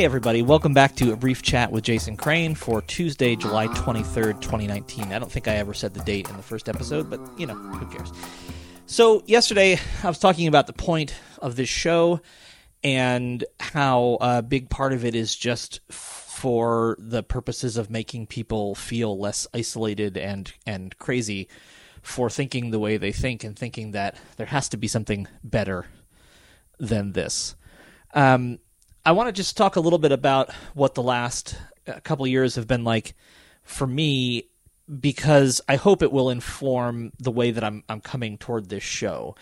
Hey, everybody, welcome back to a brief chat with Jason Crane for Tuesday, July 23rd, 2019. I don't think I ever said the date in the first episode, but you know, who cares? So, yesterday I was talking about the point of this show and how a big part of it is just for the purposes of making people feel less isolated and, and crazy for thinking the way they think and thinking that there has to be something better than this. Um, I want to just talk a little bit about what the last uh, couple years have been like for me because I hope it will inform the way that I'm I'm coming toward this show.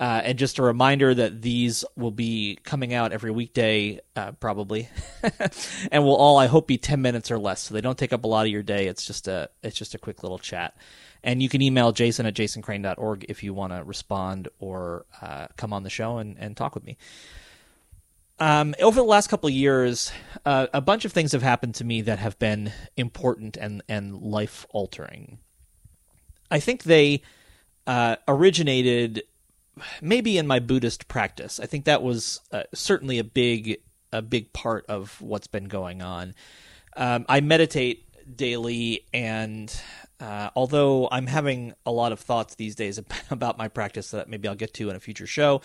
Uh, and just a reminder that these will be coming out every weekday, uh, probably, and will all I hope be ten minutes or less, so they don't take up a lot of your day. It's just a it's just a quick little chat, and you can email Jason at jasoncrane.org if you want to respond or uh, come on the show and, and talk with me. Um, over the last couple of years, uh, a bunch of things have happened to me that have been important and, and life altering. I think they uh, originated maybe in my Buddhist practice. I think that was uh, certainly a big a big part of what's been going on. Um, I meditate daily, and uh, although I'm having a lot of thoughts these days about my practice that maybe I'll get to in a future show,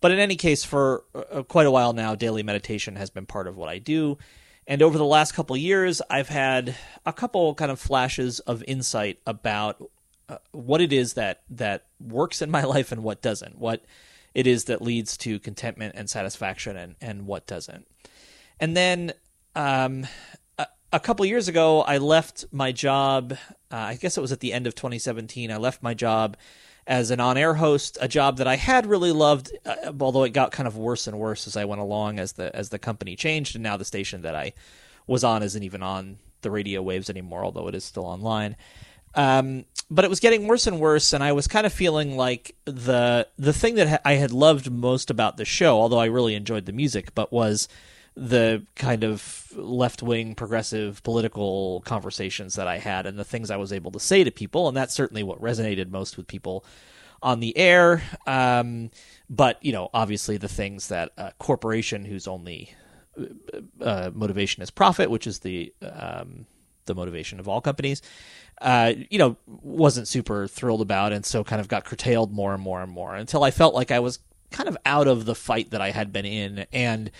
but in any case, for uh, quite a while now, daily meditation has been part of what I do. And over the last couple years, I've had a couple kind of flashes of insight about uh, what it is that that works in my life and what doesn't. What it is that leads to contentment and satisfaction, and and what doesn't. And then um, a, a couple years ago, I left my job. Uh, I guess it was at the end of 2017. I left my job as an on-air host, a job that I had really loved, uh, although it got kind of worse and worse as I went along as the as the company changed, and now the station that I was on isn't even on the radio waves anymore, although it is still online. Um, but it was getting worse and worse, and I was kind of feeling like the the thing that I had loved most about the show, although I really enjoyed the music, but was the kind of left wing progressive political conversations that I had and the things I was able to say to people. And that's certainly what resonated most with people on the air. Um, but, you know, obviously the things that a corporation whose only uh, motivation is profit, which is the, um, the motivation of all companies, uh, you know, wasn't super thrilled about. And so kind of got curtailed more and more and more until I felt like I was kind of out of the fight that I had been in. And,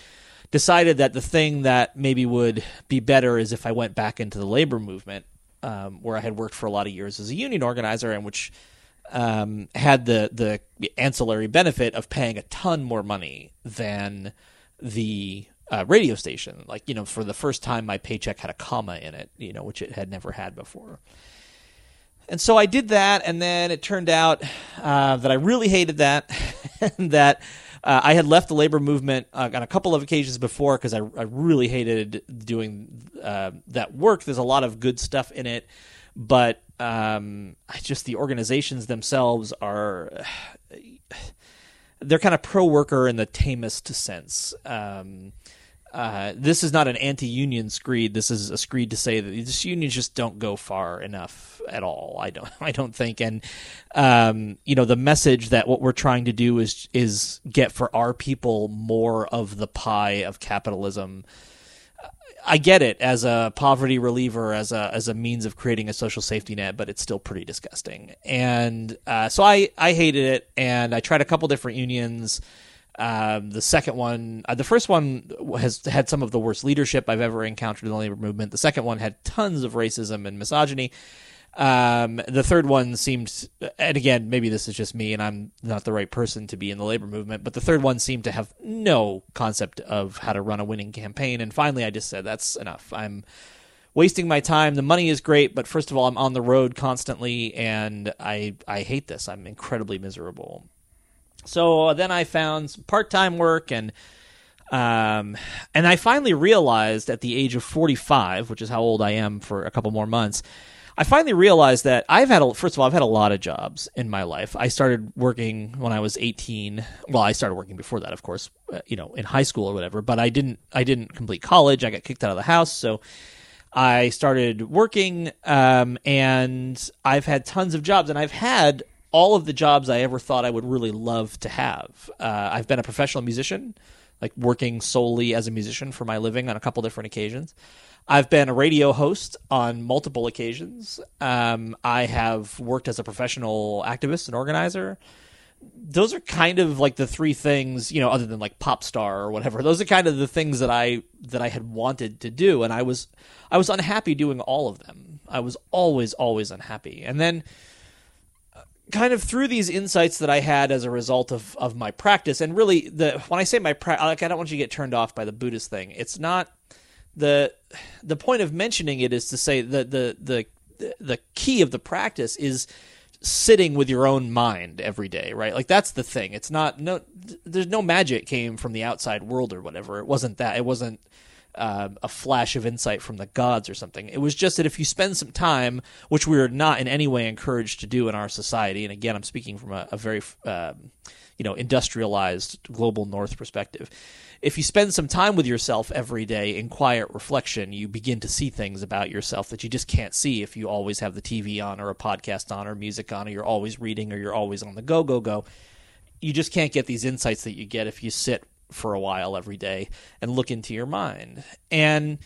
decided that the thing that maybe would be better is if I went back into the labor movement, um, where I had worked for a lot of years as a union organizer, and which um, had the the ancillary benefit of paying a ton more money than the uh, radio station. Like you know, for the first time, my paycheck had a comma in it, you know, which it had never had before. And so I did that, and then it turned out uh, that I really hated that, and that uh, I had left the labor movement uh, on a couple of occasions before because I, I, really hated doing uh, that work. There's a lot of good stuff in it, but um, just the organizations themselves are they're kind of pro worker in the tamest sense. Um, uh, this is not an anti-union screed. This is a screed to say that these unions just don't go far enough at all. I don't. I don't think. And um, you know, the message that what we're trying to do is is get for our people more of the pie of capitalism. I get it as a poverty reliever, as a as a means of creating a social safety net, but it's still pretty disgusting. And uh, so I I hated it, and I tried a couple different unions. Um, the second one, uh, the first one has had some of the worst leadership I've ever encountered in the labor movement. The second one had tons of racism and misogyny. Um, the third one seemed, and again, maybe this is just me and I'm not the right person to be in the labor movement, but the third one seemed to have no concept of how to run a winning campaign. And finally, I just said, that's enough. I'm wasting my time. The money is great, but first of all, I'm on the road constantly and I, I hate this. I'm incredibly miserable. So uh, then I found part time work and. Um, and I finally realized at the age of 45, which is how old I am for a couple more months, I finally realized that I've had a, first of all I've had a lot of jobs in my life. I started working when I was 18. Well, I started working before that, of course, uh, you know, in high school or whatever. But I didn't I didn't complete college. I got kicked out of the house, so I started working. Um, and I've had tons of jobs, and I've had all of the jobs I ever thought I would really love to have. Uh, I've been a professional musician like working solely as a musician for my living on a couple different occasions. I've been a radio host on multiple occasions. Um, I have worked as a professional activist and organizer. Those are kind of like the three things, you know, other than like pop star or whatever. Those are kind of the things that I that I had wanted to do, and I was I was unhappy doing all of them. I was always always unhappy, and then kind of through these insights that I had as a result of, of my practice, and really the when I say my practice, like I don't want you to get turned off by the Buddhist thing. It's not the the point of mentioning it is to say that the the the key of the practice is sitting with your own mind every day, right? Like that's the thing. It's not no there's no magic came from the outside world or whatever. It wasn't that. It wasn't uh, a flash of insight from the gods or something. It was just that if you spend some time, which we are not in any way encouraged to do in our society, and again, I'm speaking from a, a very um, you know industrialized global north perspective if you spend some time with yourself every day in quiet reflection, you begin to see things about yourself that you just can't see if you always have the TV on or a podcast on or music on or you're always reading or you're always on the go, go, go. You just can't get these insights that you get if you sit for a while every day and look into your mind. And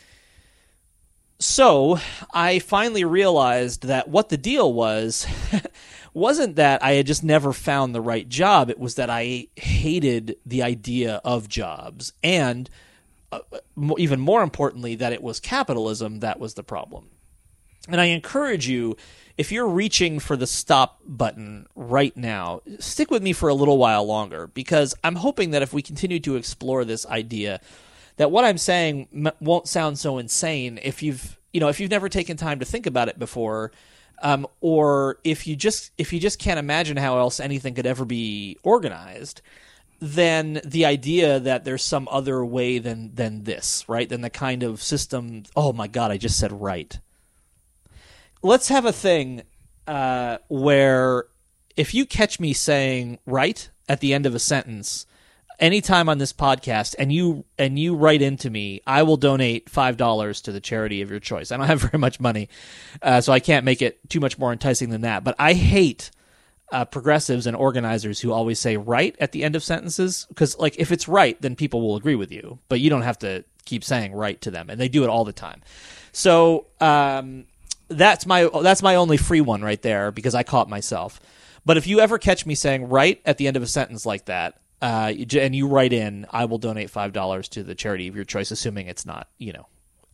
so I finally realized that what the deal was wasn't that I had just never found the right job. It was that I hated the idea of jobs. And uh, even more importantly, that it was capitalism that was the problem. And I encourage you, if you're reaching for the stop button right now, stick with me for a little while longer because I'm hoping that if we continue to explore this idea, that what I'm saying won't sound so insane if you've you know if you've never taken time to think about it before um, or if you just if you just can't imagine how else anything could ever be organized, then the idea that there's some other way than than this, right? Than the kind of system. Oh my God, I just said right. Let's have a thing uh, where if you catch me saying right at the end of a sentence, anytime on this podcast and you and you write into me, I will donate five dollars to the charity of your choice. I don't have very much money, uh, so I can't make it too much more enticing than that. But I hate uh, progressives and organizers who always say right at the end of sentences because, like, if it's right, then people will agree with you, but you don't have to keep saying right to them, and they do it all the time. So um, that's my that's my only free one right there because I caught myself. But if you ever catch me saying right at the end of a sentence like that, uh, and you write in, I will donate five dollars to the charity of your choice, assuming it's not, you know,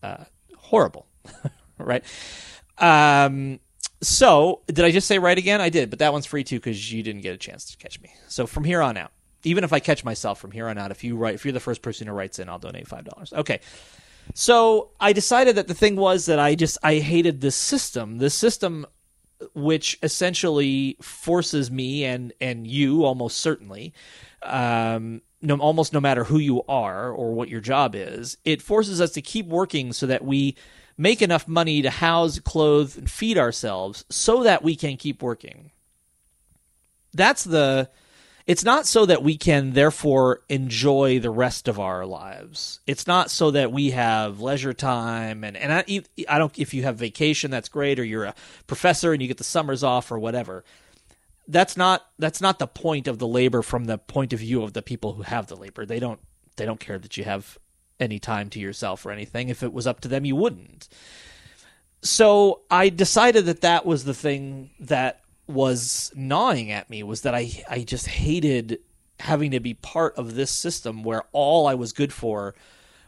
uh, horrible, right? Um, so did I just say right again? I did, but that one's free too because you didn't get a chance to catch me. So from here on out, even if I catch myself from here on out, if you write, if you're the first person who writes in, I'll donate five dollars. Okay. So I decided that the thing was that I just I hated this system. This system which essentially forces me and and you almost certainly um, no, almost no matter who you are or what your job is, it forces us to keep working so that we make enough money to house, clothe, and feed ourselves so that we can keep working. That's the. It's not so that we can therefore enjoy the rest of our lives. It's not so that we have leisure time and and I, I don't if you have vacation that's great or you're a professor and you get the summers off or whatever that's not that's not the point of the labor from the point of view of the people who have the labor. They don't they don't care that you have any time to yourself or anything. If it was up to them, you wouldn't. So I decided that that was the thing that was gnawing at me was that I I just hated having to be part of this system where all I was good for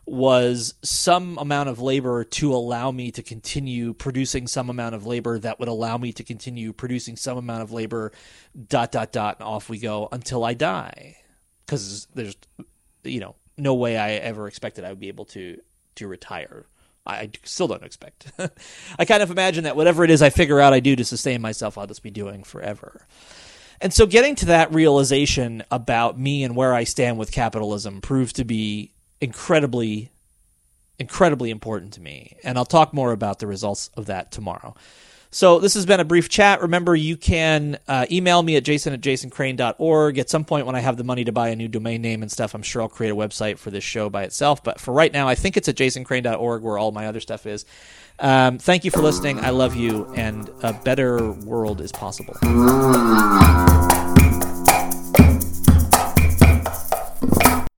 was some amount of labor to allow me to continue producing some amount of labor that would allow me to continue producing some amount of labor dot dot dot and off we go until I die. Because there's you know no way I ever expected I would be able to to retire I still don't expect I kind of imagine that whatever it is I figure out I do to sustain myself I'll just be doing forever and so getting to that realization about me and where I stand with capitalism proved to be incredibly, incredibly important to me. And I'll talk more about the results of that tomorrow. So this has been a brief chat. Remember, you can uh, email me at jason at jasoncrane.org. At some point when I have the money to buy a new domain name and stuff, I'm sure I'll create a website for this show by itself. But for right now, I think it's at jasoncrane.org where all my other stuff is. Um, thank you for listening. I love you, and a better world is possible.